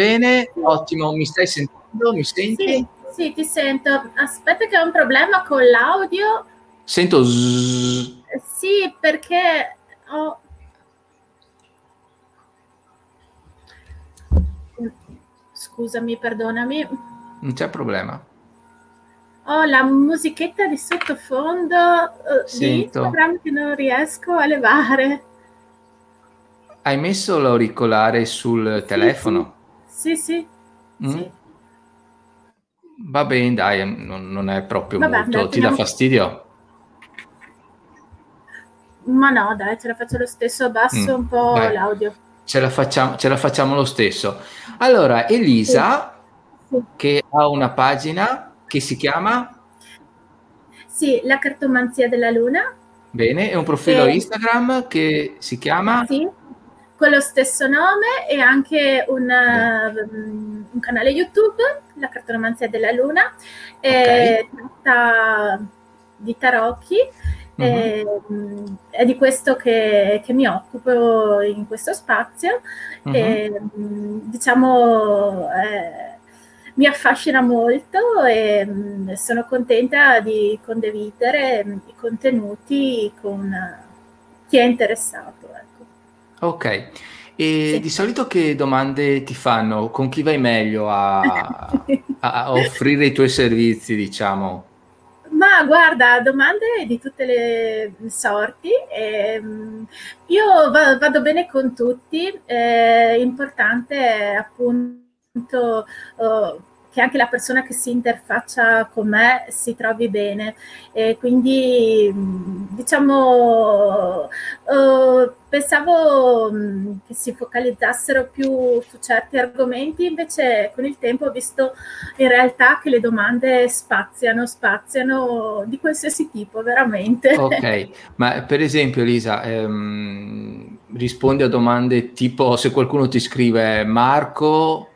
Bene, ottimo, mi stai sentendo? Mi senti? Sì, sì, ti sento. Aspetta che ho un problema con l'audio. Sento zzz. Sì, perché ho... Scusami, perdonami. Non c'è problema. Ho la musichetta di sottofondo di Sento. Instagram che non riesco a levare. Hai messo l'auricolare sul telefono? Sì, sì. Mm? sì. Va bene, dai, non, non è proprio Vabbè, molto. dai, Ti dà fastidio? Ma no, dai, ce la faccio lo stesso, abbasso Mm, un po' vai. l'audio. Ce la facciamo, ce la facciamo lo stesso. Allora, Elisa, Sì. che ha una pagina che si chiama, Sì, la cartomanzia della luna. bene, è un profilo Eh. Instagram che si chiama, Sì, con lo stesso nome e anche un, um, un canale YouTube, La cartomanzia della luna, e tratta di tarocchi. Mhm. e, mm, è di questo che, che mi occupo in questo spazio Mhm. e diciamo eh, mi affascina molto e mm, sono contenta di condividere i contenuti con eh, chi è interessato. Ok. E Sì. di solito che domande ti fanno? Con chi vai meglio a, a offrire i tuoi servizi, diciamo? Ma guarda, domande di tutte le sorti. ehm, io va- vado bene con tutti. È importante appunto eh, che anche la persona che si interfaccia con me si trovi bene. E quindi mh, diciamo eh, pensavo mh, che si focalizzassero più su certi argomenti, invece con il tempo ho visto in realtà che le domande spaziano, spaziano di qualsiasi tipo, veramente. Ok, ma per esempio Elisa, ehm, rispondi a domande tipo se qualcuno ti scrive Marco,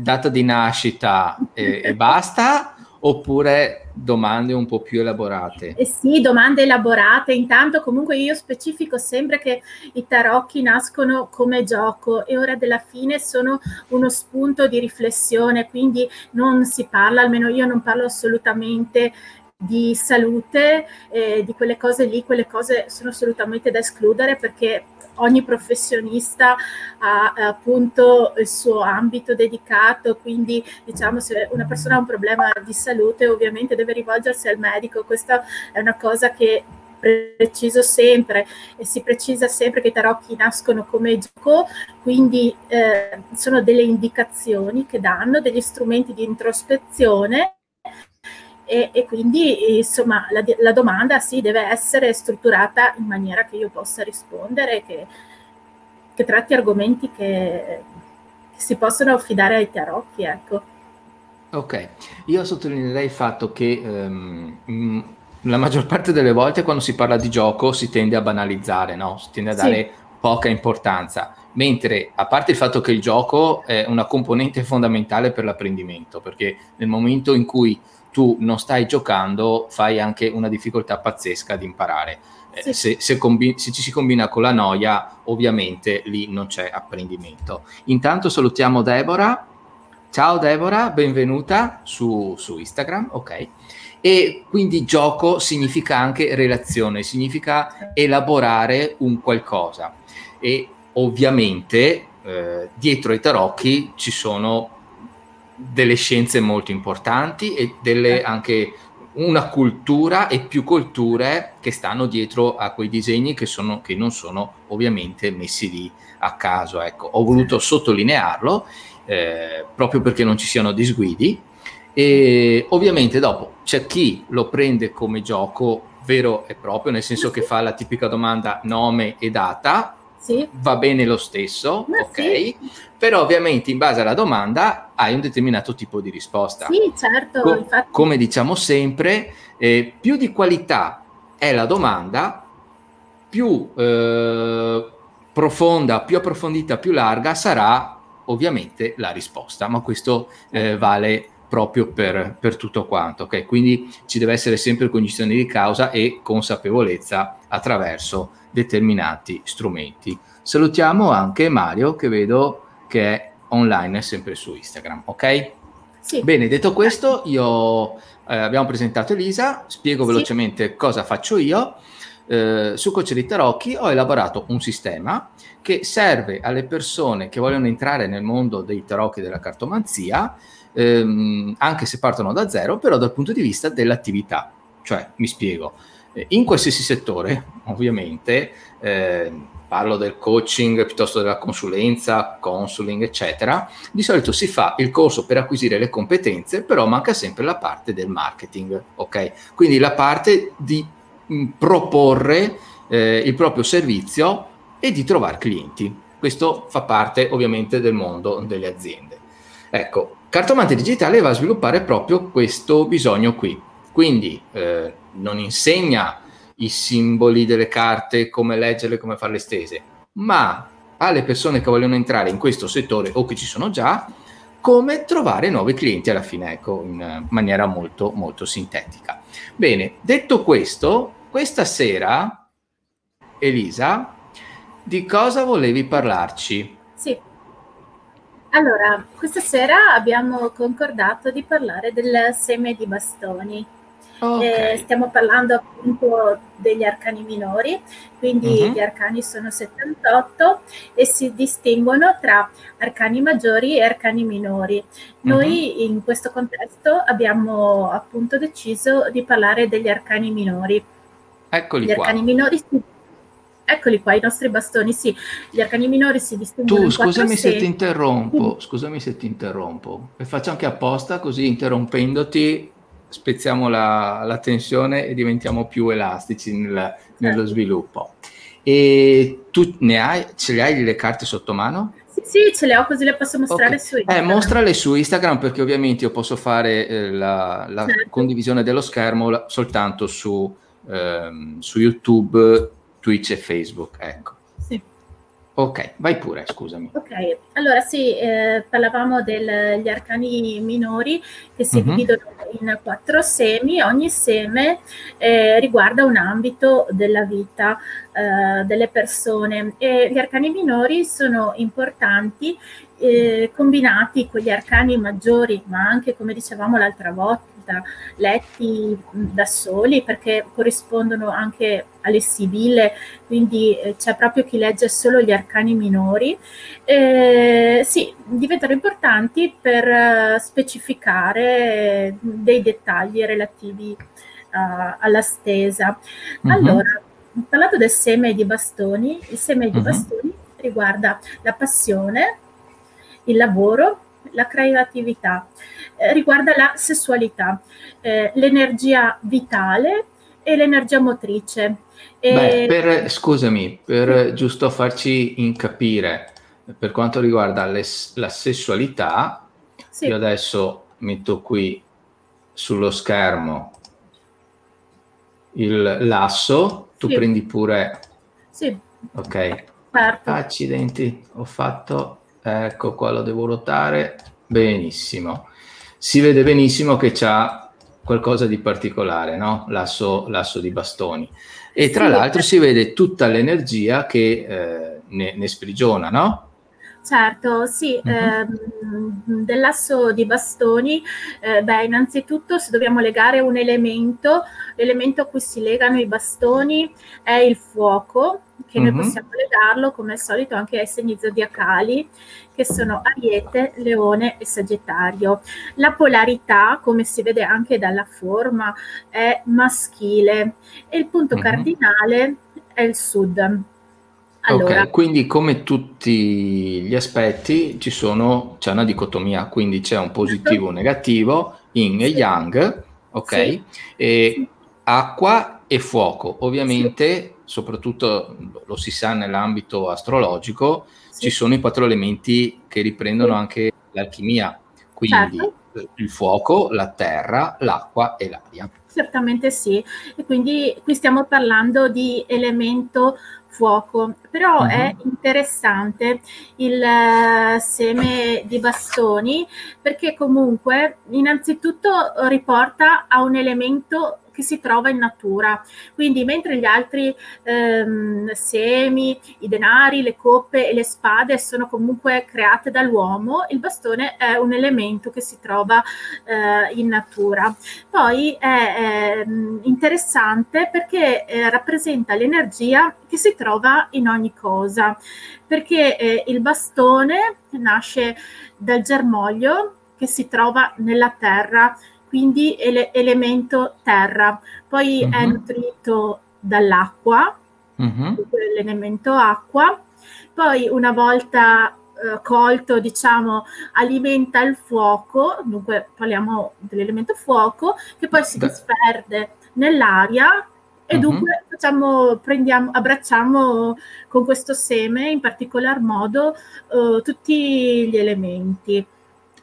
data di nascita e, e basta, oppure domande un po' più elaborate? Eh sì, domande elaborate. Intanto, comunque, io specifico sempre che i tarocchi nascono come gioco e ora della fine sono uno spunto di riflessione, quindi non si parla, almeno io non parlo assolutamente di salute, eh, di quelle cose lì, quelle cose sono assolutamente da escludere perché ogni professionista ha eh, appunto il suo ambito dedicato, quindi diciamo se una persona ha un problema di salute ovviamente deve rivolgersi al medico, questa è una cosa che preciso sempre e si precisa sempre che i tarocchi nascono come gioco, quindi eh, sono delle indicazioni che danno, degli strumenti di introspezione e, e quindi insomma la, la, domanda sì deve essere strutturata in maniera che io possa rispondere, che, che tratti argomenti che, che, si possono affidare ai tarocchi, ecco. Ok, io sottolineerei il fatto che um, la maggior parte delle volte quando si parla di gioco si tende a banalizzare, no? si tende a dare sì. poca importanza, mentre a parte il fatto che il gioco è una componente fondamentale per l'apprendimento, perché nel momento in cui tu non stai giocando, fai anche una difficoltà pazzesca ad imparare. Sì. Eh, se, se, combi- se, ci si combina con la noia, ovviamente lì non c'è apprendimento. Intanto salutiamo Deborah. Ciao Deborah, benvenuta su, su Instagram, ok. E quindi gioco significa anche relazione, significa elaborare un qualcosa. E ovviamente eh, dietro ai tarocchi ci sono delle scienze molto importanti e delle anche una cultura e più culture che stanno dietro a quei disegni che, sono, che non sono ovviamente messi lì a caso. Ecco, ho voluto sottolinearlo eh, proprio perché non ci siano disguidi e ovviamente dopo c'è chi lo prende come gioco vero e proprio, nel senso che fa la tipica domanda nome e data, sì. va bene lo stesso, Ma ok? sì. Però ovviamente in base alla domanda hai un determinato tipo di risposta. Sì, certo. Co- infatti. come diciamo sempre, eh, più di qualità è la domanda, più eh, profonda, più approfondita, più larga sarà ovviamente la risposta, ma questo eh, vale proprio per, per tutto quanto. Okay? Quindi ci deve essere sempre cognizione di causa e consapevolezza attraverso determinati strumenti. Salutiamo anche Mario che vedo che è online sempre su Instagram, ok? Sì. Bene, detto questo, io eh, abbiamo presentato Elisa, spiego sì. velocemente cosa faccio io. Eh, su Coach di Tarocchi ho elaborato un sistema che serve alle persone che vogliono entrare nel mondo dei tarocchi della cartomanzia, ehm, anche se partono da zero, però dal punto di vista dell'attività. Cioè, mi spiego, eh, in qualsiasi settore, ovviamente, eh, parlo del coaching piuttosto della consulenza, consuling, eccetera, di solito si fa il corso per acquisire le competenze, però manca sempre la parte del marketing, ok? Quindi la parte di mm, proporre eh, il proprio servizio e di trovare clienti. Questo fa parte ovviamente del mondo delle aziende. Ecco, Cartomante Digitale va a sviluppare proprio questo bisogno qui. Quindi eh, non insegna i simboli delle carte, come leggerle, come farle stese, ma alle persone che vogliono entrare in questo settore o che ci sono già, come trovare nuovi clienti alla fine, ecco, in maniera molto, molto sintetica. Bene, detto questo, questa sera, Elisa, di cosa volevi parlarci? Sì. Allora, questa sera abbiamo concordato di parlare del seme di bastoni. Okay. Eh, stiamo parlando appunto degli arcani minori, quindi uh-huh. gli arcani sono 78 e si distinguono tra arcani maggiori e arcani minori. Noi uh-huh. in questo contesto abbiamo appunto deciso di parlare degli arcani minori. Eccoli gli qua. arcani minori si Eccoli qua, i nostri bastoni, sì. Gli arcani minori si distinguono Tu, scusami se ti interrompo, scusami se ti interrompo. E faccio anche apposta, così interrompendoti spezziamo la, la tensione e diventiamo più elastici nel, nello certo. sviluppo. E tu ne hai, ce le hai le carte sotto mano? Sì, ce le ho così le posso mostrare okay. su eh, Instagram. Eh, mostrale su Instagram perché ovviamente io posso fare eh, la, la certo. condivisione dello schermo soltanto su, ehm, su YouTube, Twitch e Facebook. Ecco. Ok, vai pure, scusami. Ok, allora sì, eh, parlavamo degli arcani minori che si uh-huh. dividono in quattro semi, ogni seme eh, riguarda un ambito della vita eh, delle persone e gli arcani minori sono importanti eh, combinati con gli arcani maggiori, ma anche come dicevamo l'altra volta letti da soli perché corrispondono anche alle sibille, quindi eh, c'è proprio chi legge solo gli arcani minori. Eh, sì, diventano importanti per uh, specificare dei dettagli relativi uh, alla stesa. Uh-huh. Allora, parlato del seme di bastoni, il seme di mhm. bastoni riguarda la passione, il lavoro, la creatività, eh, riguarda la sessualità, eh, l'energia vitale e l'energia motrice. E... Beh, per, scusami, per giusto farci incapire, per quanto riguarda le, la sessualità, sì. io adesso metto qui sullo schermo il lasso, tu sì. prendi pure... Sì. Ok. Certo. Accidenti, ho fatto Ecco qua lo devo ruotare. Benissimo. Si vede benissimo che c'ha qualcosa di particolare, no? L'asso, l'asso di bastoni. E tra sì, l'altro si vede tutta l'energia che eh, ne, ne sprigiona, no? Certo, sì, uh-huh. dell'asso di bastoni, eh, beh, innanzitutto se dobbiamo legare un elemento, l'elemento a cui si legano i bastoni è il fuoco, che uh-huh. noi possiamo legarlo come al solito anche ai segni zodiacali, che sono Ariete, Leone e Sagittario. La polarità, come si vede anche dalla forma, è maschile e il punto uh-huh. cardinale è il sud. Allora, ok, quindi come tutti gli aspetti ci sono, c'è una dicotomia, quindi c'è un positivo o negativo, yin e yang, ok? Sì. E acqua e fuoco. Ovviamente, sì. soprattutto lo si sa nell'ambito astrologico, sì. ci sono i quattro elementi che riprendono anche l'alchimia, quindi certo. il fuoco, la terra, l'acqua e l'aria. Certamente sì, e quindi qui stiamo parlando di elemento fuoco, però uh-huh. è interessante il uh, seme di bastoni perché comunque innanzitutto riporta a un elemento che si trova in natura. Quindi mentre gli altri ehm, semi, i denari, le coppe e le spade sono comunque create dall'uomo, il bastone è un elemento che si trova eh, in natura. Poi è eh, interessante perché eh, rappresenta l'energia che si trova in ogni cosa, perché eh, il bastone nasce dal germoglio che si trova nella terra quindi ele- elemento terra, poi uh-huh. è mhm. nutrito dall'acqua, uh-huh. l'elemento acqua, poi una volta eh, colto, diciamo, alimenta il fuoco, dunque parliamo dell'elemento fuoco, che poi si disperde nell'aria e uh-huh. dunque facciamo, prendiamo, abbracciamo con questo seme in particolar modo uh, tutti gli elementi.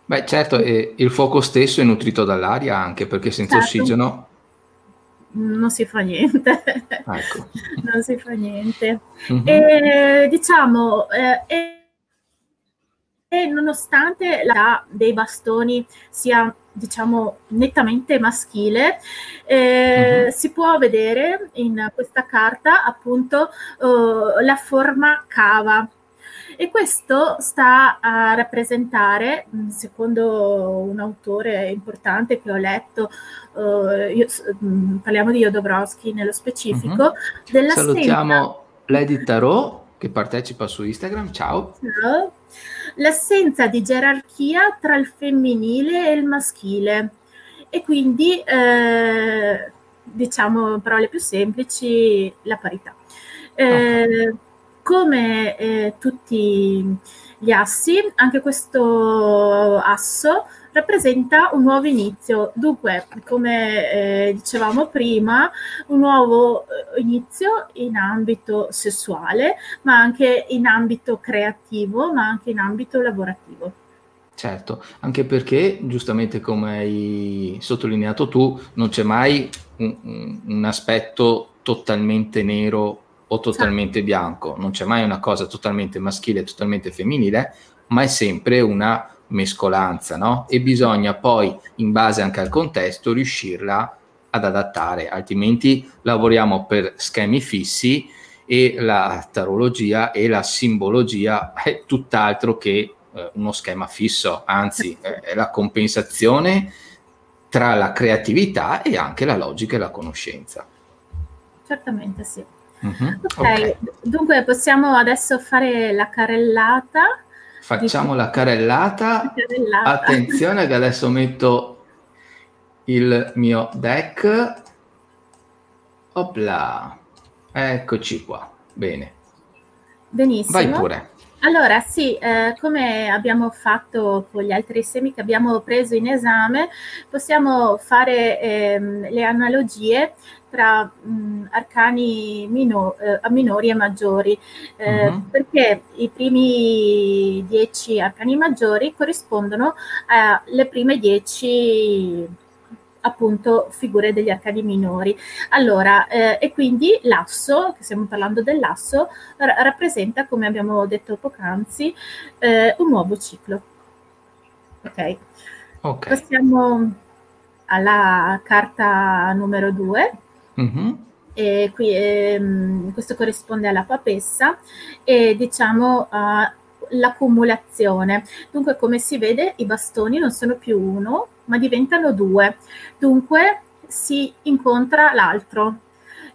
Beh, certo, e il fuoco stesso è nutrito dall'aria anche perché senza certo. ossigeno non si fa niente. Ecco. non si fa niente. Mm-hmm. E, diciamo, eh, e, nonostante la dei bastoni sia diciamo nettamente maschile, eh, mm-hmm. si può vedere in questa carta appunto uh, la forma cava e questo sta a rappresentare, mm, secondo un autore importante che ho letto, uh, io, um, parliamo di Jodorowsky nello specifico, uh-huh. della Salutiamo Lady Tarot che partecipa su Instagram, ciao. Ciao. L'assenza di gerarchia tra il femminile e il maschile e quindi, eh, diciamo parole più semplici, la parità. Eh, okay come eh, tutti gli assi, anche questo asso rappresenta un nuovo inizio. Dunque, come eh, dicevamo prima, un nuovo eh, inizio in ambito sessuale, ma anche in ambito creativo, ma anche in ambito lavorativo. Certo, anche perché, giustamente come hai sottolineato tu, non c'è mai un, un aspetto totalmente nero o totalmente bianco, non c'è mai una cosa totalmente maschile e totalmente femminile, ma è sempre una mescolanza, no? E bisogna poi, in base anche al contesto, riuscirla ad adattare, altrimenti lavoriamo per schemi fissi e la tarologia e la simbologia è tutt'altro che eh, uno schema fisso, anzi è la compensazione tra la creatività e anche la logica e la conoscenza. Certamente sì. Uh-huh. Okay. ok, dunque possiamo adesso fare la carrellata. Facciamo la, carrellata. la carrellata. Attenzione che adesso metto il mio deck. Opla. Eccoci qua. Bene. Benissimo. Vai pure. Allora, sì, eh, come abbiamo fatto con gli altri semi che abbiamo preso in esame, possiamo fare ehm, le analogie tra mh, arcani mino- eh, minori e maggiori, eh, uh-huh. perché i primi dieci arcani maggiori corrispondono alle prime dieci appunto figure degli arcani minori. Allora, eh, e quindi l'asso, che stiamo parlando dell'asso, ra- rappresenta, come abbiamo detto poc'anzi, eh, un nuovo ciclo. Ok. okay. Passiamo alla carta numero due. Mm-hmm. E qui, ehm, questo corrisponde alla papessa e diciamo uh, l'accumulazione. Dunque, come si vede, i bastoni non sono più uno, ma diventano due. Dunque si incontra l'altro.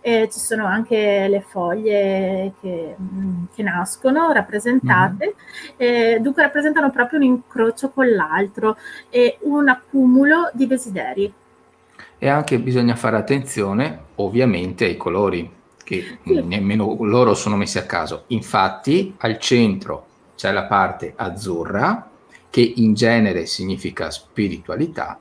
Eh, ci sono anche le foglie che, mm, che nascono rappresentate, mm-hmm. eh, dunque rappresentano proprio un incrocio con l'altro e un accumulo di desideri. E anche bisogna fare attenzione ovviamente ai colori, che nemmeno loro sono messi a caso. Infatti al centro c'è la parte azzurra, che in genere significa spiritualità,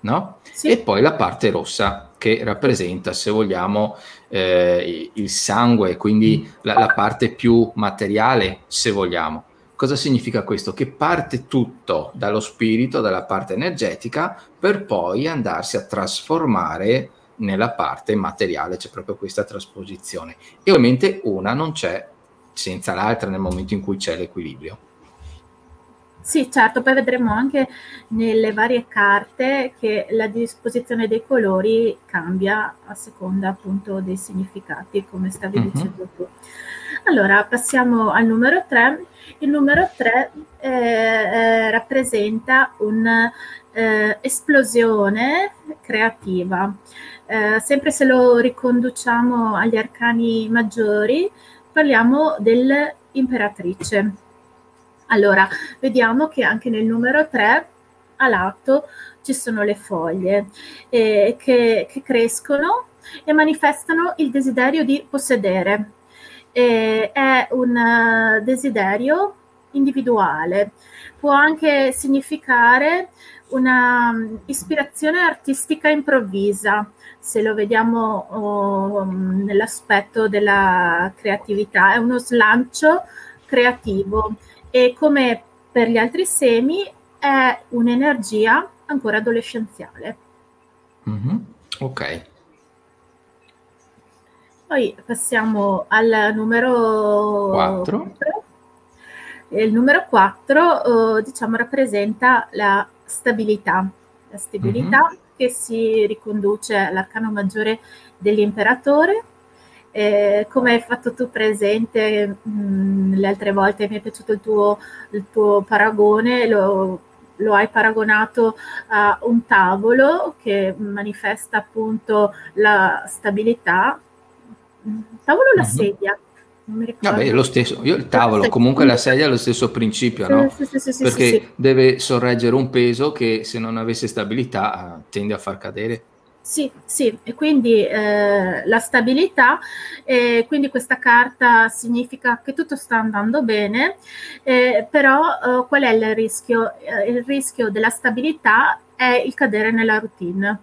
no? Sì. E poi la parte rossa che rappresenta, se vogliamo, eh, il sangue, quindi la, la, parte più materiale, se vogliamo. Cosa significa questo? Che parte tutto dallo spirito, dalla parte energetica, per poi andarsi a trasformare nella parte materiale c'è proprio questa trasposizione e ovviamente una non c'è senza l'altra nel momento in cui c'è l'equilibrio. Sì, certo, poi vedremo anche nelle varie carte che la disposizione dei colori cambia a seconda appunto dei significati, come stavi mm-hmm. dicendo tu. Allora, passiamo al numero 3. Il numero 3 eh, eh, rappresenta un'esplosione eh, creativa. Eh, sempre se lo riconduciamo agli arcani maggiori, parliamo dell'imperatrice. Allora, vediamo che anche nel numero 3 a lato ci sono le foglie eh, che, che, crescono e manifestano il desiderio di possedere. Eh, è un uh, desiderio individuale, può anche significare una um, ispirazione artistica improvvisa, se lo vediamo oh, nell'aspetto della creatività, è uno slancio creativo e come per gli altri semi è un'energia ancora adolescenziale. Mm-hmm. Ok. Poi passiamo al numero 4. Il numero 4 eh, diciamo rappresenta la stabilità, la stabilità mm-hmm che si riconduce all'arcano maggiore dell'imperatore. Eh, come hai fatto tu presente mh, mm, le altre volte, mi è piaciuto il tuo, il tuo paragone, lo, lo hai paragonato a un tavolo che manifesta appunto la stabilità. Tavolo o la mhm. sedia? Vabbè, lo stesso. Io il tavolo, comunque la sedia è lo stesso principio, no? Sì, sì, sì, Perché deve sorreggere un peso che se non avesse stabilità tende a far cadere. Sì, sì, e quindi eh, la stabilità, eh, quindi questa carta significa che tutto sta andando bene, eh, però eh, qual è il rischio? Eh, il rischio della stabilità è il cadere nella routine.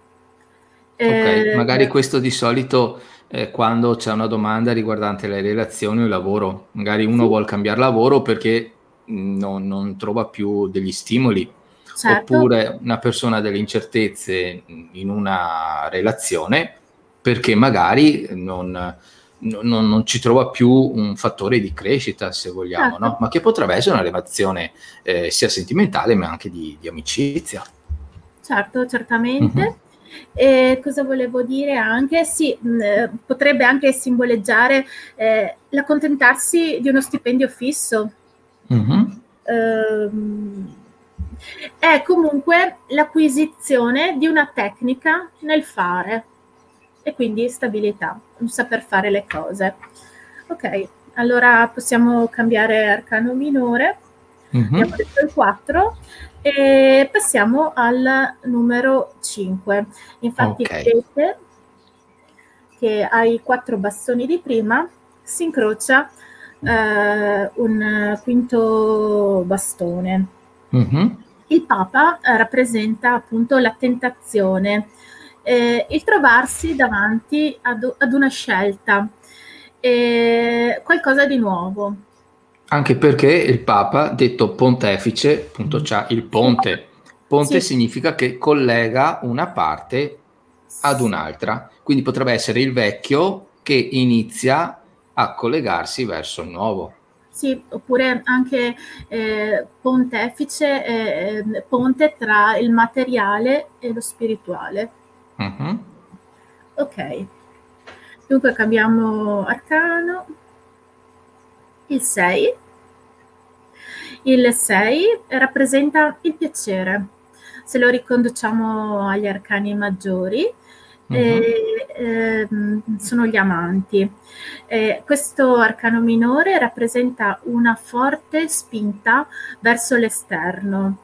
Ok, eh, magari questo di solito eh, quando c'è una domanda riguardante le relazioni o il lavoro. Magari uno sì. vuole cambiare lavoro perché non, non non più degli stimoli. Certo. Oppure una persona ha delle incertezze in una relazione perché magari non, non, non, ci trova più un fattore di crescita, se vogliamo, certo. no? ma che potrebbe essere una relazione eh, sia sentimentale ma anche di, di amicizia. Certo, certamente. Mm-hmm. E cosa volevo dire anche? Sì, mh, potrebbe anche simboleggiare eh, l'accontentarsi di uno stipendio fisso. Mm-hmm. Ehm, è comunque l'acquisizione di una tecnica nel fare e quindi stabilità, un saper fare le cose. Ok, allora possiamo cambiare arcano minore. Mm-hmm. Abbiamo detto il 4 e passiamo al numero 5. Infatti okay. vedete che ai quattro bastoni di prima si incrocia eh, un quinto bastone. Mm-hmm. Il Papa eh, rappresenta appunto la tentazione, eh, il trovarsi davanti ad, ad una scelta, eh, qualcosa di nuovo anche perché il Papa, detto pontefice, appunto mm. c'ha il ponte. Ponte sì. significa che collega una parte ad un'altra. Quindi potrebbe essere il vecchio che inizia a collegarsi verso il nuovo. Sì, oppure anche eh, pontefice, eh, ponte tra il materiale e lo spirituale. Uh-huh. Ok, dunque cambiamo arcano il 6. Il 6 rappresenta il piacere. Se lo riconduciamo agli arcani maggiori, eh, eh, sono gli amanti. Eh, questo arcano minore rappresenta una forte spinta verso l'esterno.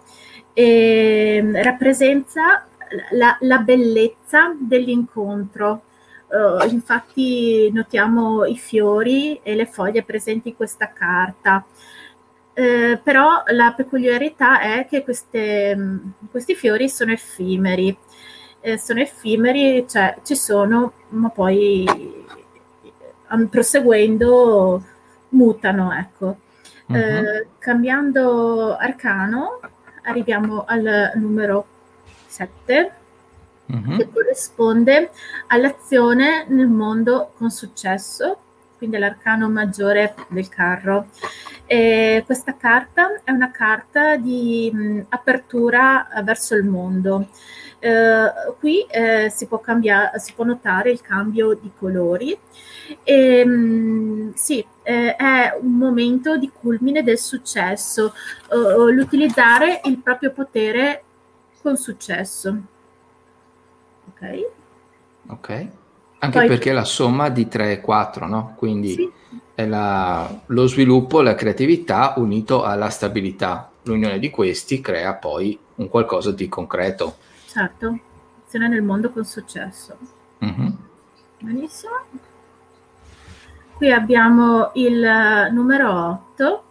rappresenta la, la bellezza dell'incontro, Uh, infatti notiamo i fiori e le foglie presenti in questa carta. Uh, però la peculiarità è che queste, questi fiori sono effimeri, uh, sono effimeri, cioè ci sono, ma poi proseguendo mutano, ecco. Uh-huh. cambiando arcano, arriviamo al numero 7 mm-hmm. che corrisponde all'azione nel mondo con successo, quindi l'arcano maggiore del carro. E questa carta è una carta di mh, apertura verso il mondo. Eh, qui eh, si, può cambiare, si può notare il cambio di colori. E, mh, sì, eh, è un momento di culmine del successo, eh, l'utilizzare il proprio potere con successo. Ok. Ok. Anche Poi, perché è la somma di 3 e 4, no? Quindi sì. è la, lo sviluppo, la creatività unito alla stabilità. L'unione di questi crea poi un qualcosa di concreto. Certo, azione nel mondo con successo. Mm-hmm. Benissimo. Qui abbiamo il numero 8,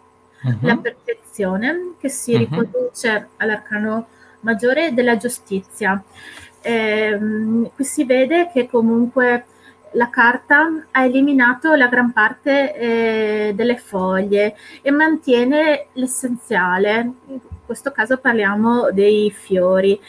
mm-hmm. la perfezione, che si mm-hmm. riconduce all'arcano maggiore della giustizia. Eh, qui si vede che comunque la carta ha eliminato la gran parte eh, delle foglie e mantiene l'essenziale. In questo caso parliamo dei fiori.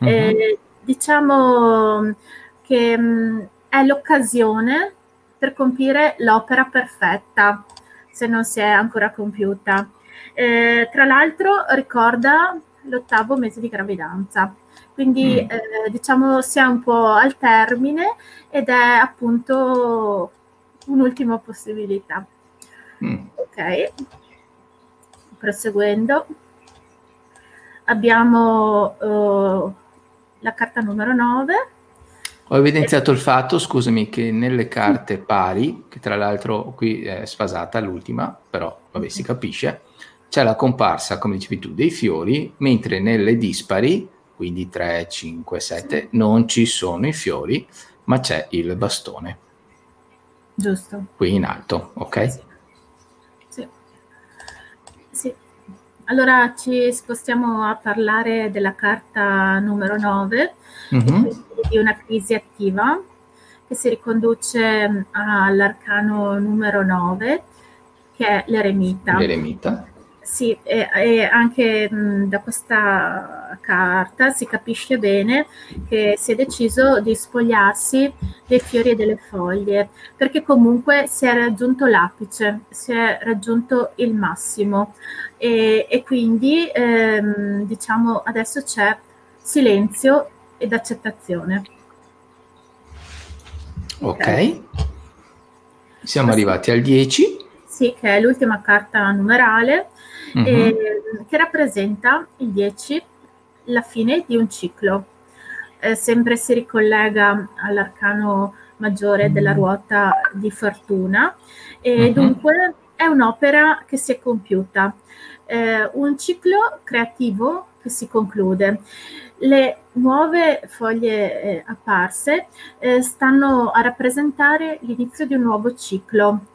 Uh-huh. Eh, diciamo che mh, mm, è l'occasione per compiere l'opera perfetta, se non si è ancora compiuta. Eh, tra l'altro ricorda l'ottavo mese di gravidanza, quindi mm. eh, diciamo sia un po' al termine ed è appunto un'ultima possibilità. Mm. Ok, proseguendo, abbiamo uh, la carta numero 9 ho evidenziato il fatto, scusami, che nelle carte pari, che tra l'altro qui è sfasata l'ultima, però vabbè si capisce, c'è la comparsa, come dicevi tu, dei fiori, mentre nelle dispari, quindi 3, 5, 7, non ci sono i fiori, ma c'è il bastone. Giusto. Qui in alto, ok? Sì. sì. sì. Allora ci spostiamo a parlare della carta numero 9, mm-hmm. di una crisi attiva che si riconduce all'arcano numero 9, che è l'eremita. L'eremita. Sì, e, e anche mh, da questa carta si capisce bene che si è deciso di spogliarsi dei fiori e delle foglie, perché comunque si è raggiunto l'apice, si è raggiunto il massimo e, e quindi ehm, diciamo adesso c'è silenzio ed accettazione. Ok, okay. siamo Questo, arrivati al 10. Sì, che è l'ultima carta numerale mm-hmm. eh, che rappresenta il 10, la fine di un ciclo. Eh, sempre si ricollega all'arcano maggiore della mm-hmm. ruota di fortuna e mm-hmm. dunque è un'opera che si è compiuta, eh, un ciclo creativo che si conclude. Le nuove foglie eh, apparse eh, stanno a rappresentare l'inizio di un nuovo ciclo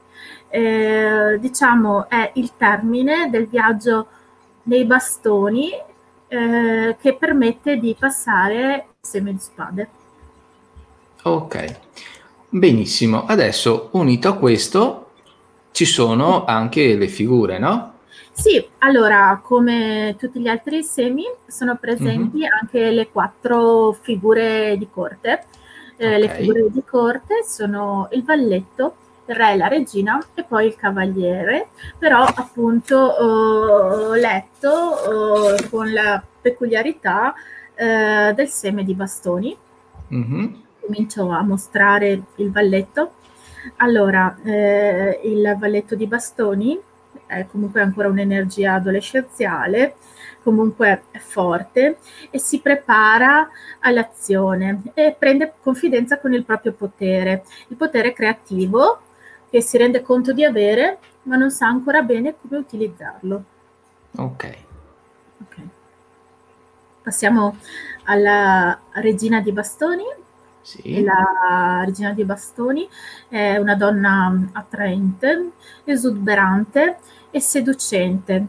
eh, diciamo è il termine del viaggio dei bastoni eh, che permette di passare seme di spade. Ok, benissimo. Adesso unito a questo ci sono anche le figure, no? Sì, allora come tutti gli altri semi sono presenti mm-hmm. anche le quattro figure di corte. Eh, okay. Le figure di corte sono il valletto, il re e la regina e poi il cavaliere, però appunto eh, letto eh, con la peculiarità eh, del seme di bastoni. Mm-hmm. Comincio a mostrare il valletto. Allora, eh, il valletto di bastoni è comunque ancora un'energia adolescenziale, comunque è forte e si prepara all'azione e prende confidenza con il proprio potere, il potere creativo che si rende conto di avere, ma non sa ancora bene come utilizzarlo. Ok. okay. Passiamo alla regina di bastoni. Sì. La regina di bastoni è una donna attraente, esuberante e seducente.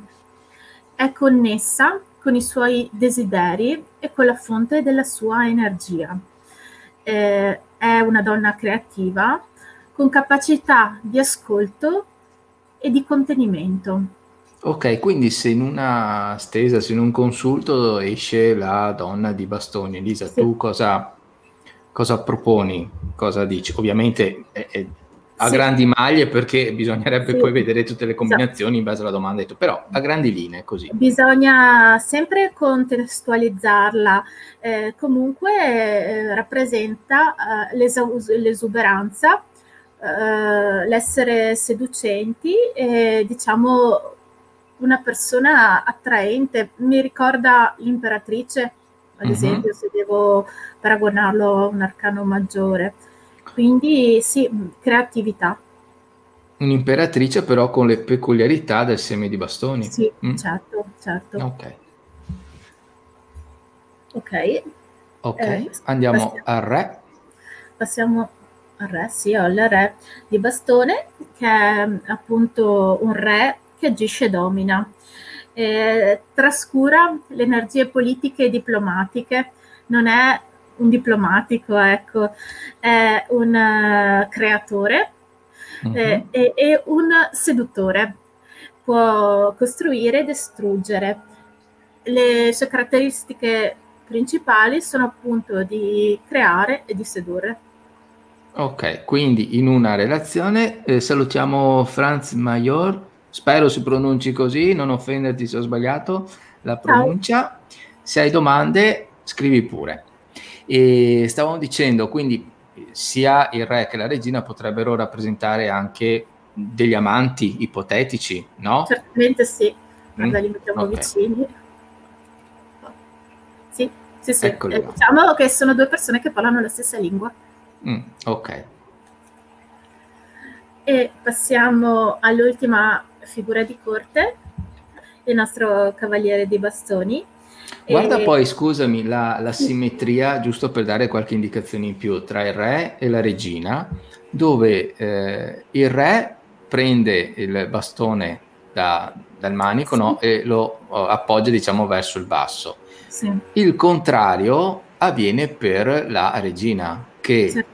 È connessa con i suoi desideri e con la fonte della sua energia. Eh, è una donna creativa, con capacità di ascolto e di contenimento. Ok, quindi se in una stesa, se in un consulto esce la donna di bastoni, Elisa, sì. tu cosa, cosa proponi? Cosa dici? Ovviamente è, è a sì. grandi maglie perché bisognerebbe sì. poi vedere tutte le combinazioni esatto. in base alla domanda, però a grandi linee così. Bisogna sempre contestualizzarla, eh, comunque eh, rappresenta eh, l'esu- l'esuberanza, eh, l'essere seducenti e diciamo una persona attraente, mi ricorda l'imperatrice, ad mm-hmm. esempio, se devo paragonarlo a un arcano maggiore. Quindi sì, creatività. Un'imperatrice però con le peculiarità del seme di bastoni. Sì, mm. certo, certo. Ok. Ok. Ok, eh, andiamo passiamo, al re. Passiamo al re, sì, al re di bastone, che è appunto un re che agisce e domina. Eh, trascura le energie politiche e diplomatiche, non è un diplomatico, ecco, è un uh, creatore uh-huh. eh, e, e un seduttore. Può costruire e distruggere. Le sue caratteristiche principali sono appunto di creare e di sedurre. Ok, quindi in una relazione eh, salutiamo Franz Major, spero si pronunci così, non offenderti se ho sbagliato la pronuncia. Se hai domande, scrivi pure. E stavamo dicendo, quindi sia il re che la regina potrebbero rappresentare anche degli amanti ipotetici, no? Certamente sì, guarda, mm? li mettiamo okay. vicini. Sì, sì, sì. Eh, diciamo che sono due persone che parlano la stessa lingua. Mm, ok. E passiamo all'ultima figura di corte, il nostro cavaliere di bastoni, Guarda e... poi, scusami, la, la, simmetria, giusto per dare qualche indicazione in più, tra il re e la regina, dove eh, il re prende il bastone da, dal manico sì. no? e lo oh, appoggia, diciamo, verso il basso. Sì. Il contrario avviene per la regina, che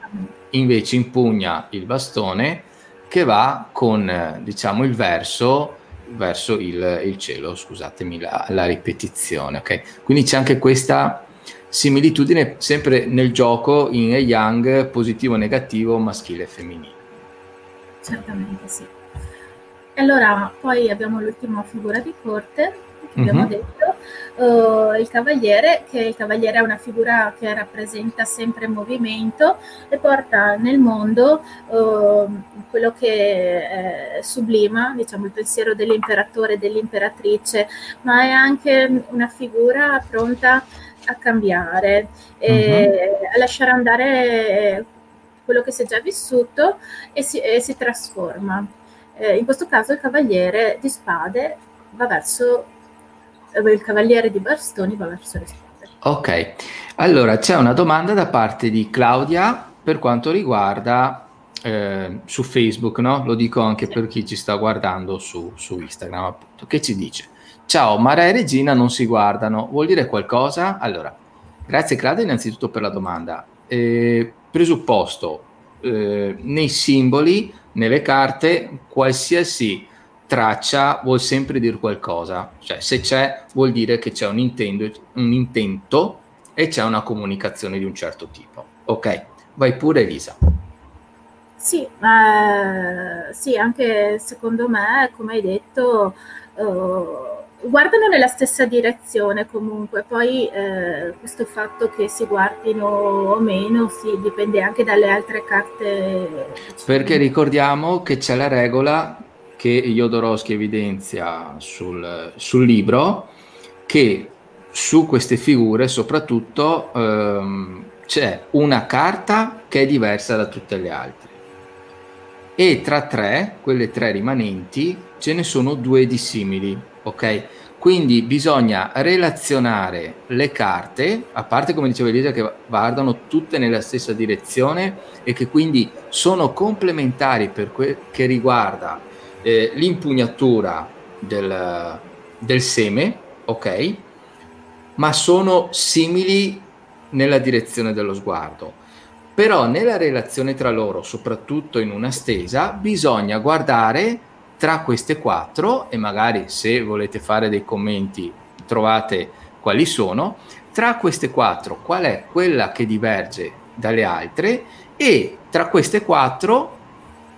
invece impugna il bastone che va con, diciamo, il verso verso il, il cielo, scusatemi la, la ripetizione. Okay? Quindi c'è anche questa similitudine sempre nel gioco in e yang, positivo, negativo, maschile e femminile. Certamente sì. E allora poi abbiamo l'ultima figura di corte abbiamo uh-huh. detto, uh, il cavaliere, che il cavaliere è una figura che rappresenta sempre movimento e porta nel mondo uh, quello che sublima, diciamo, il pensiero dell'imperatore e dell'imperatrice, ma è anche una figura pronta a cambiare, e uh-huh. a lasciare andare quello che si è già vissuto e si, e si trasforma. Eh, in questo caso il cavaliere di spade va verso il cavaliere di bastoni va verso le spade. Ok, allora c'è una domanda da parte di Claudia per quanto riguarda eh, su Facebook, no? lo dico anche sì. per chi ci sta guardando su, su Instagram, appunto, che ci dice: Ciao, Mara e Regina non si guardano, vuol dire qualcosa? Allora, grazie Claudia innanzitutto per la domanda. Eh, presupposto, eh, nei simboli, nelle carte, qualsiasi traccia vuol sempre dire qualcosa, cioè se c'è vuol dire che c'è un intento, un intento e c'è una comunicazione di un certo tipo. Ok, vai pure Elisa. Sì, eh, sì, anche secondo me, come hai detto, eh, guardano nella stessa direzione comunque, poi eh, questo fatto che si guardino o meno sì, dipende anche dalle altre carte. Perché ricordiamo che c'è la regola che Jodorowsky evidenzia sul, sul libro che su queste figure soprattutto ehm, c'è una carta che è diversa da tutte le altre e tra tre, quelle tre rimanenti, ce ne sono due dissimili, ok? Quindi bisogna relazionare le carte, a parte come diceva Elisa che guardano tutte nella stessa direzione e che quindi sono complementari per quel che riguarda eh, l'impugnatura del, del seme, ok? Ma sono simili nella direzione dello sguardo. Però nella relazione tra loro, soprattutto in una stesa, bisogna guardare tra queste quattro e magari se volete fare dei commenti trovate quali sono. Tra queste quattro, qual è quella che diverge dalle altre e tra queste quattro,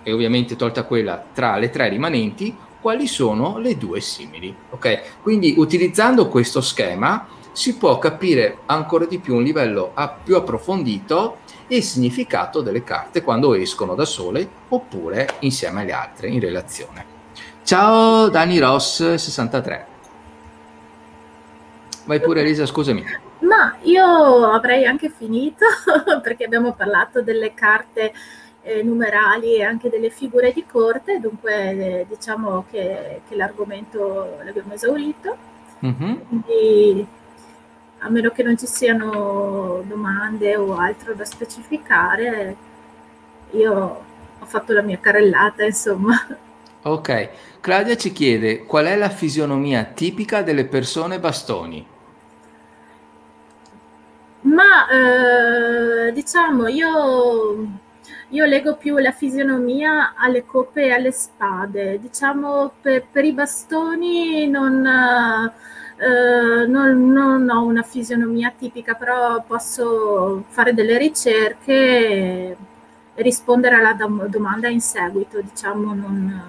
e ovviamente tolta quella tra le tre rimanenti, quali sono le due simili. Ok? Quindi utilizzando questo schema si può capire ancora di più un livello più approfondito il significato delle carte quando escono da sole oppure insieme alle altre in relazione. Ciao Dani Ross 63. Vai pure Elisa, scusami. Ma io avrei anche finito perché abbiamo parlato delle carte eh, numerali e anche delle figure di corte, dunque eh, diciamo che, che, l'argomento l'abbiamo esaurito. Mm-hmm. Quindi a meno che non ci siano domande o altro da specificare, io ho fatto la mia carrellata, insomma. Ok, Claudia ci chiede qual è la fisionomia tipica delle persone bastoni? Ma eh, diciamo, io, io leggo più la fisionomia alle coppe e alle spade. Diciamo per, per i bastoni non, eh, non, non, ho una fisionomia tipica, però posso fare delle ricerche e rispondere alla dom- domanda in seguito. Diciamo, non,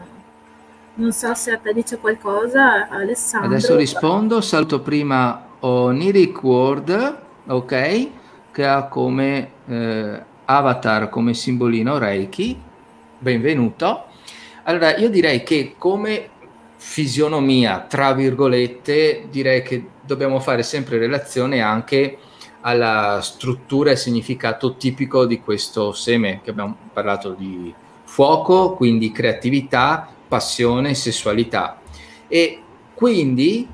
non so se a te dice qualcosa, Alessandro. Adesso rispondo. Salto prima Oniric World ok? Che ha come eh, avatar, come simbolino Reiki. Benvenuto. Allora, io direi che come fisionomia, tra virgolette, direi che dobbiamo fare sempre relazione anche alla struttura e significato tipico di questo seme che abbiamo parlato di fuoco, quindi creatività, passione, sessualità. E quindi,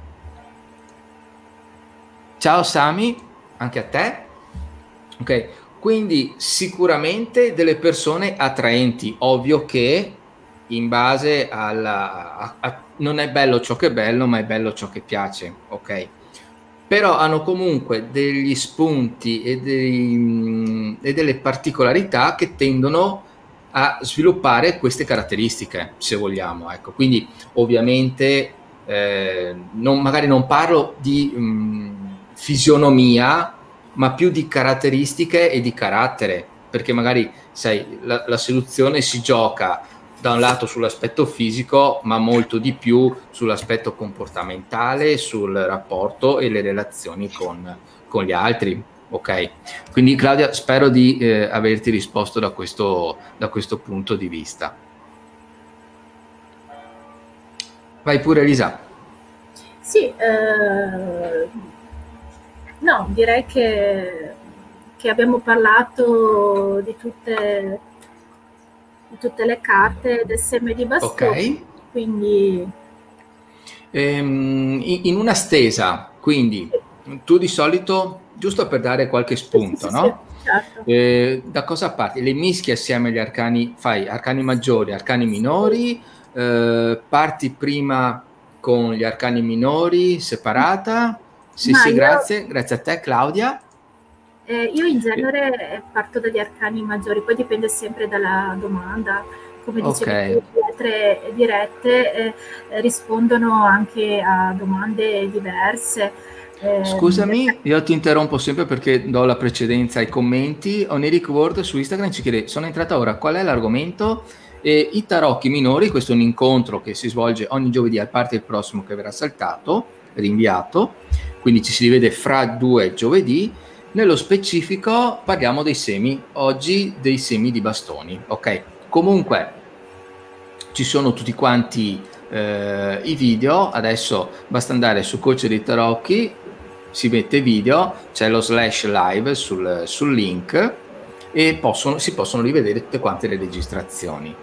ciao Sami, anche a te. Ok, quindi sicuramente delle persone attraenti, ovvio che in base alla... A, a, non è bello ciò che è bello, ma è bello ciò che piace, ok? Però hanno comunque degli spunti e, dei, e delle particolarità che tendono a sviluppare queste caratteristiche, se vogliamo. Ecco, quindi ovviamente eh, non, magari non parlo di... Mh, fisionomia, ma più di caratteristiche e di carattere, perché magari sai, la, la seduzione si gioca da un lato sull'aspetto fisico, ma molto di più sull'aspetto comportamentale, sul rapporto e le relazioni con, con gli altri. Ok, quindi Claudia, spero di eh, averti risposto da questo, da questo punto di vista. Vai pure Elisa. Sì, eh, No, direi che, che abbiamo parlato di tutte, di tutte, le carte del seme di bastone. Ok. Quindi... Ehm, in una stesa, quindi tu di solito, giusto per dare qualche spunto, sì, sì, no? Sì, certo. eh, da cosa parti? Le mischi assieme agli arcani, fai arcani maggiori, arcani minori, eh, parti prima con gli arcani minori separata sì, Ma sì, io, grazie, grazie a te Claudia. Eh, io in genere parto dagli arcani maggiori, poi dipende sempre dalla domanda. Come dicevi okay. le altre dirette eh, rispondono anche a domande diverse. Eh, Scusami, io ti interrompo sempre perché do la precedenza ai commenti. Oneric Word su Instagram ci chiede, sono entrata ora, qual è l'argomento? E I tarocchi minori, questo è un incontro che si svolge ogni giovedì, a parte il prossimo che verrà saltato, rinviato quindi ci si rivede fra due giovedì. Nello specifico parliamo dei semi, oggi dei semi di bastoni, ok? Comunque ci sono tutti quanti eh, i video, adesso basta andare su Coach dei Tarocchi, si mette video, c'è lo slash live sul, sul link e possono, si possono rivedere tutte quante le registrazioni.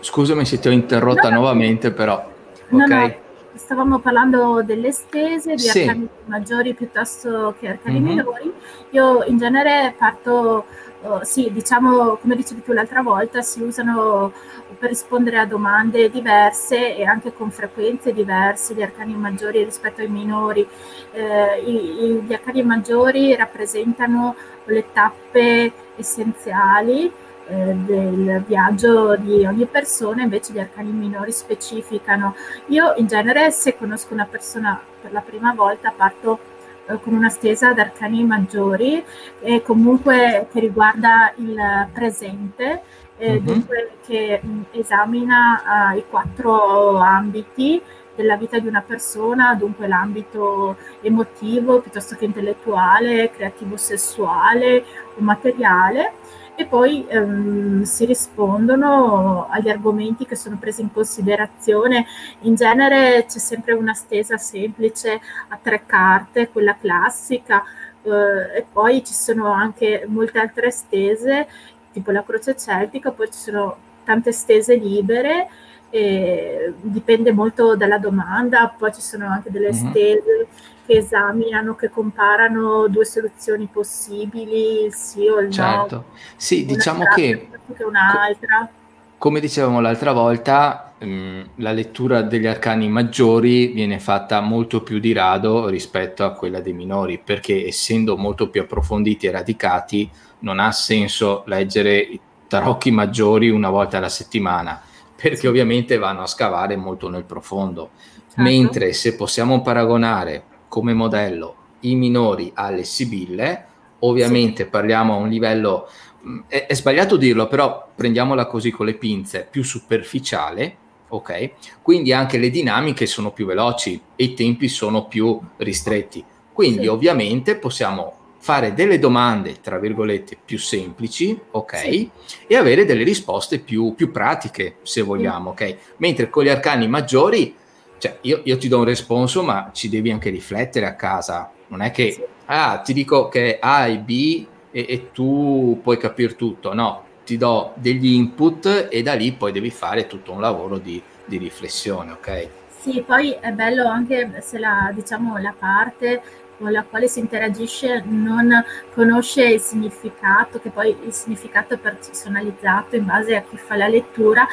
Scusami se ti ho interrotta no, nuovamente, però. No, ok? No stavamo parlando delle stese, di sì. arcani maggiori piuttosto che arcani mm-hmm. minori. Io in genere parto, uh, sì, diciamo, come dicevi tu l'altra volta, si usano per rispondere a domande diverse e anche con frequenze diverse gli arcani maggiori rispetto ai minori. Eh, i, gli arcani maggiori rappresentano le tappe essenziali eh, del viaggio di ogni persona, invece gli arcani minori specificano. Io in genere se conosco una persona per la prima volta parto eh, con una stesa ad arcani maggiori e comunque che riguarda il presente, mm-hmm. dunque che mh, esamina uh, i quattro ambiti della vita di una persona, dunque l'ambito emotivo piuttosto che intellettuale, creativo sessuale o materiale e poi ehm, si rispondono agli argomenti che sono presi in considerazione. In genere c'è sempre una stesa semplice a tre carte, quella classica, eh, e poi ci sono anche molte altre stese, tipo la croce celtica, poi ci sono tante stese libere dipende molto dalla domanda, poi ci sono anche delle mm-hmm. stese che esaminano, che comparano due soluzioni possibili, il sì o il certo. no. Sì, diciamo che, che un'altra. come dicevamo l'altra volta, mh, la lettura degli arcani maggiori viene fatta molto più di rado rispetto a quella dei minori, perché essendo molto più approfonditi e radicati, non ha senso leggere i tarocchi maggiori una volta alla settimana perché ovviamente vanno a scavare molto nel profondo. Certo. Mentre se possiamo paragonare come modello i minori alle sibille, ovviamente sì. parliamo a un livello, mm, è, è, sbagliato dirlo, però prendiamola così con le pinze, più superficiale, ok? Quindi anche le dinamiche sono più veloci e i tempi sono più ristretti. Quindi sì. ovviamente possiamo fare delle domande, tra virgolette, più semplici, ok? Sì. E avere delle risposte più, più pratiche, se vogliamo, ok? Mentre con gli arcani maggiori, cioè io, io, ti do un responso, ma ci devi anche riflettere a casa. Non è che, sì. ah, ti dico che A e B e, e tu puoi capire tutto. No, ti do degli input e da lì poi devi fare tutto un lavoro di, di riflessione, ok? Sì, poi è bello anche se la, diciamo, la parte con la quale si interagisce non conosce il significato, che poi il significato è personalizzato in base a chi fa la lettura,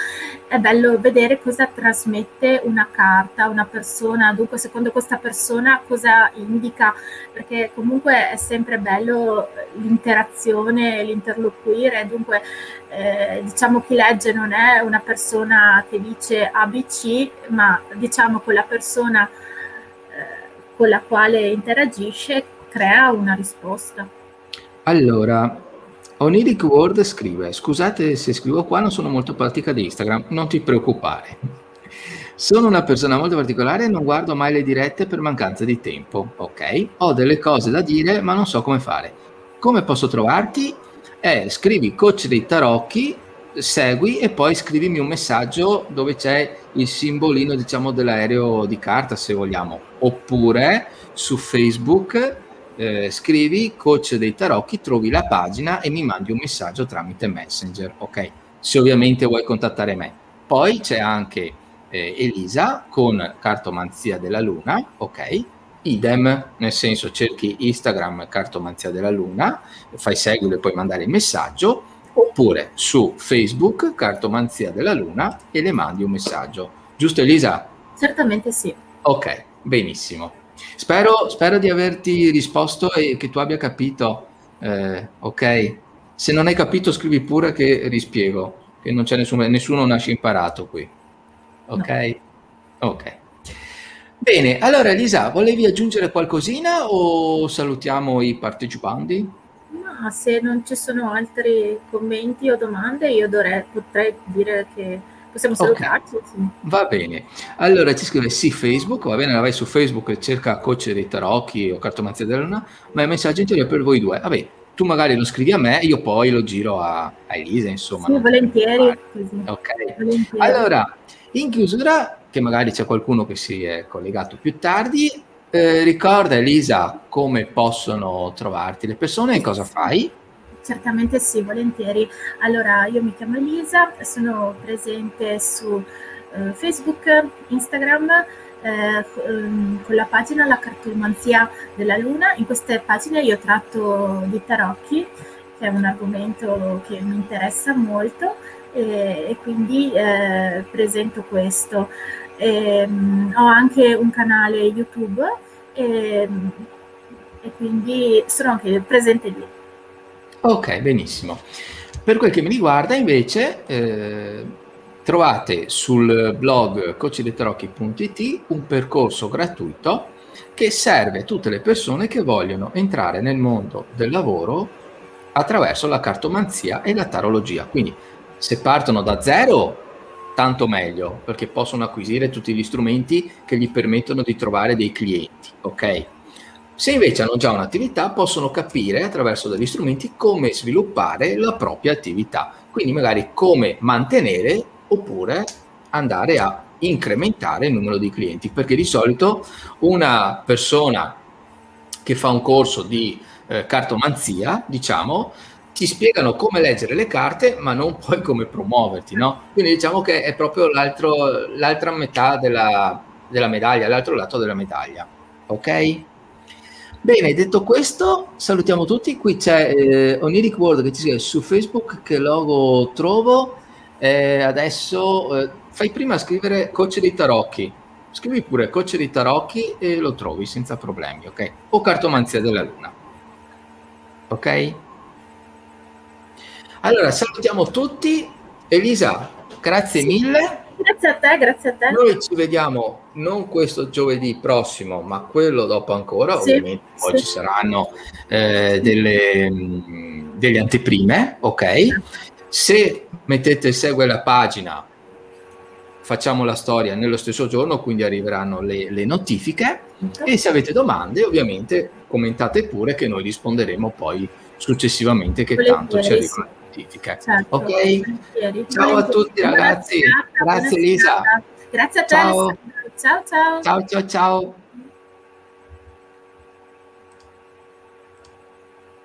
è bello vedere cosa trasmette una carta, una persona, dunque secondo questa persona cosa indica, perché comunque è sempre bello l'interazione, l'interloquire, dunque eh, diciamo chi legge non è una persona che dice ABC, ma diciamo quella persona con la quale interagisce crea una risposta. Allora, Oniric Word scrive, scusate se scrivo qua, non sono molto pratica di Instagram, non ti preoccupare. Sono una persona molto particolare e non guardo mai le dirette per mancanza di tempo, ok? Ho delle cose da dire ma non so come fare. Come posso trovarti? Eh, scrivi coach dei tarocchi segui e poi scrivimi un messaggio dove c'è il simbolino diciamo dell'aereo di carta se vogliamo. Oppure su Facebook eh, scrivi coach dei tarocchi trovi la pagina e mi mandi un messaggio tramite messenger ok? Se ovviamente vuoi contattare me. Poi c'è anche eh, Elisa con cartomanzia della luna ok? Idem nel senso cerchi Instagram cartomanzia della luna fai seguire e puoi mandare il messaggio oppure su Facebook, Cartomanzia della Luna, e le mandi un messaggio. Giusto Elisa? Certamente sì. Ok, benissimo. Spero, spero di averti risposto e che tu abbia capito. Eh, ok? Se non hai capito scrivi pure che rispiego, che non c'è nessuno, nessuno nasce imparato qui. Ok? No. Ok. Bene, allora Elisa, volevi aggiungere qualcosina o salutiamo i partecipanti? Ma se non ci sono altri commenti o domande, io dovrei, potrei dire che possiamo salutarci. Okay. Sì. Va bene. Allora ci scrive sì Facebook, va bene, vai su Facebook e cerca coach dei tarocchi o cartomanzia della luna, ma il messaggio interiore per voi due. Vabbè, tu magari lo scrivi a me, io poi lo giro a, a Elisa, insomma. Sì, volentieri. Ok. Volentieri. Allora, in chiusura, che magari c'è qualcuno che si è collegato più tardi, eh, ricorda Elisa come possono trovarti le persone e cosa fai? Certamente sì, volentieri. Allora, io mi chiamo Elisa, sono presente su eh, Facebook, Instagram, eh, ehm, con la pagina La cartomanzia della luna. In queste pagine io tratto di tarocchi, che è un argomento che mi interessa molto e, e quindi eh, presento questo. E, um, ho anche un canale YouTube e, e, quindi sono anche presente lì. Ok, benissimo. Per quel che mi riguarda invece eh, trovate sul blog coachdetarocchi.it un percorso gratuito che serve a tutte le persone che vogliono entrare nel mondo del lavoro attraverso la cartomanzia e la tarologia. Quindi se partono da zero, tanto meglio, perché possono acquisire tutti gli strumenti che gli permettono di trovare dei clienti, ok? Se invece hanno già un'attività, possono capire attraverso degli strumenti come sviluppare la propria attività, quindi magari come mantenere oppure andare a incrementare il numero di clienti, perché di solito una persona che fa un corso di eh, cartomanzia, diciamo, ti spiegano come leggere le carte, ma non poi come promuoverti, no? Quindi diciamo che è proprio l'altra metà della, della medaglia, l'altro lato della medaglia, ok? Bene, detto questo, salutiamo tutti. Qui c'è eh, Oniric World che ci scrive su Facebook che logo trovo. Eh, adesso eh, fai prima scrivere Coach dei Tarocchi. Scrivi pure Coach dei Tarocchi e lo trovi senza problemi, ok? O Cartomanzia della Luna. Ok? Allora, salutiamo tutti. Elisa, grazie sì. mille. Grazie a te, grazie a te. Noi ci vediamo non questo giovedì prossimo, ma quello dopo ancora. Sì, Ovviamente sì. poi ci saranno eh, delle, mm, delle anteprime, ok? Se mettete segue la pagina, facciamo la storia nello stesso giorno, quindi arriveranno le, le notifiche. Okay. E se avete domande, ovviamente commentate pure che noi risponderemo poi successivamente, che tanto ci arrivano notifiche. Certo, ok? Volentieri. Ciao a tutti ragazzi. Grazie Elisa. Grazie a te. Ciao. ciao ciao. Ciao ciao ciao.